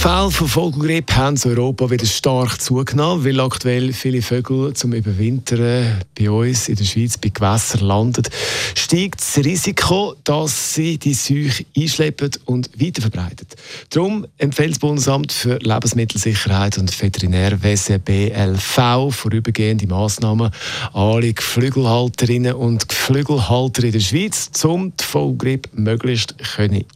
Fälle von Vogelgrippe haben in Europa wieder stark zugenommen, weil aktuell viele Vögel zum Überwintern bei uns in der Schweiz bei Gewässern landen, steigt das Risiko, dass sie die Seuche einschleppen und weiterverbreiten. Darum empfiehlt das Bundesamt für Lebensmittelsicherheit und Veterinärwesen BLV vorübergehende Massnahmen an alle Geflügelhalterinnen und Geflügelhalter in der Schweiz, um die Vogelgrippe möglichst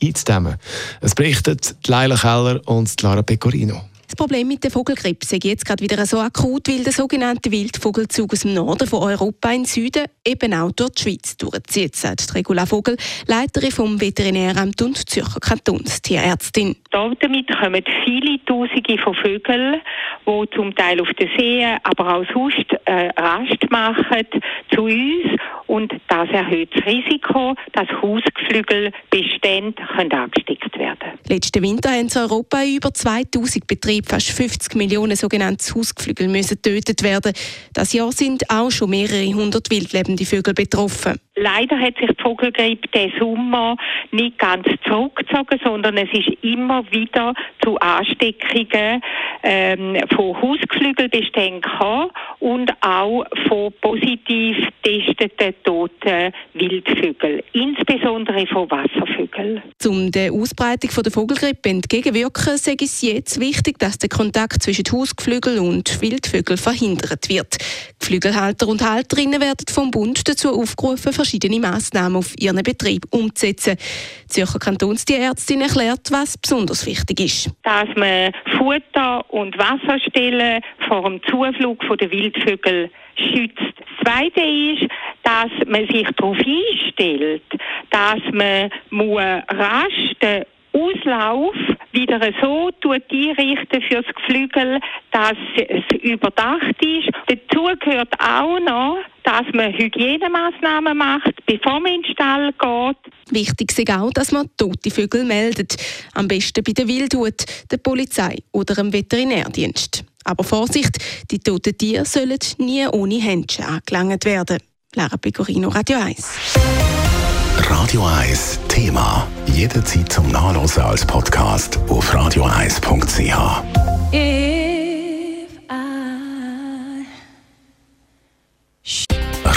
einzudämmen. Es berichtet Leila Keller und Lara Pecorino. Das Problem mit der Vogelgrippe ist jetzt gerade wieder so akut, weil der sogenannte Wildvogelzug aus dem Norden von Europa in den Süden eben auch durch die Schweiz durchzieht, sagt Regula Vogel, Leiterin vom Veterinäramt und Zürcher Kantonstierärztin. Damit kommen viele Tausende von Vögeln, die zum Teil auf den Seen, aber auch sonst äh, Rast machen, zu uns und das erhöht das Risiko, dass Hausgeflügelbestände angesteckt werden können. Letzten Winter haben in Europa über 2000 Betrieben fast 50 Millionen sogenannte Hausgeflügel müssen getötet werden. Das Jahr sind auch schon mehrere hundert wildlebende Vögel betroffen. Leider hat sich die Vogelgrippe diesen Sommer nicht ganz zurückgezogen, sondern es ist immer wieder zu Ansteckungen ähm, von Hausgeflügelbeständen gekommen und auch von positiv getesteten toten Wildvögeln, insbesondere von Wasservögeln. Um der Ausbreitung der Vogelgrippe entgegenwirken, sage es jetzt wichtig, dass der Kontakt zwischen Hausgeflügel und Wildvögeln verhindert wird. Geflügelhalter und Halterinnen werden vom Bund dazu aufgerufen, verschiedene Massnahmen auf ihren Betrieb umzusetzen. Die Zürcher Kantonstierärztin erklärt, was besonders wichtig ist. Dass man Futter und Wasserstellen vor dem Zuflug der Wildvögel schützt. Das Zweite ist, dass man sich darauf einstellt, dass man rasch den Auslauf wieder so einrichten für das Geflügel, dass es überdacht ist. Dazu gehört auch noch, dass man Hygienemaßnahmen macht, bevor man in den Stall geht. Wichtig ist auch, dass man tote Vögel meldet. Am besten bei der Wildhut, der Polizei oder dem Veterinärdienst. Aber Vorsicht, die toten Tiere sollen nie ohne Händchen angelangt werden. Lara Pecorino, Radio 1. Radio 1 Thema. Jederzeit zum Nachlesen als Podcast auf radio1.ch.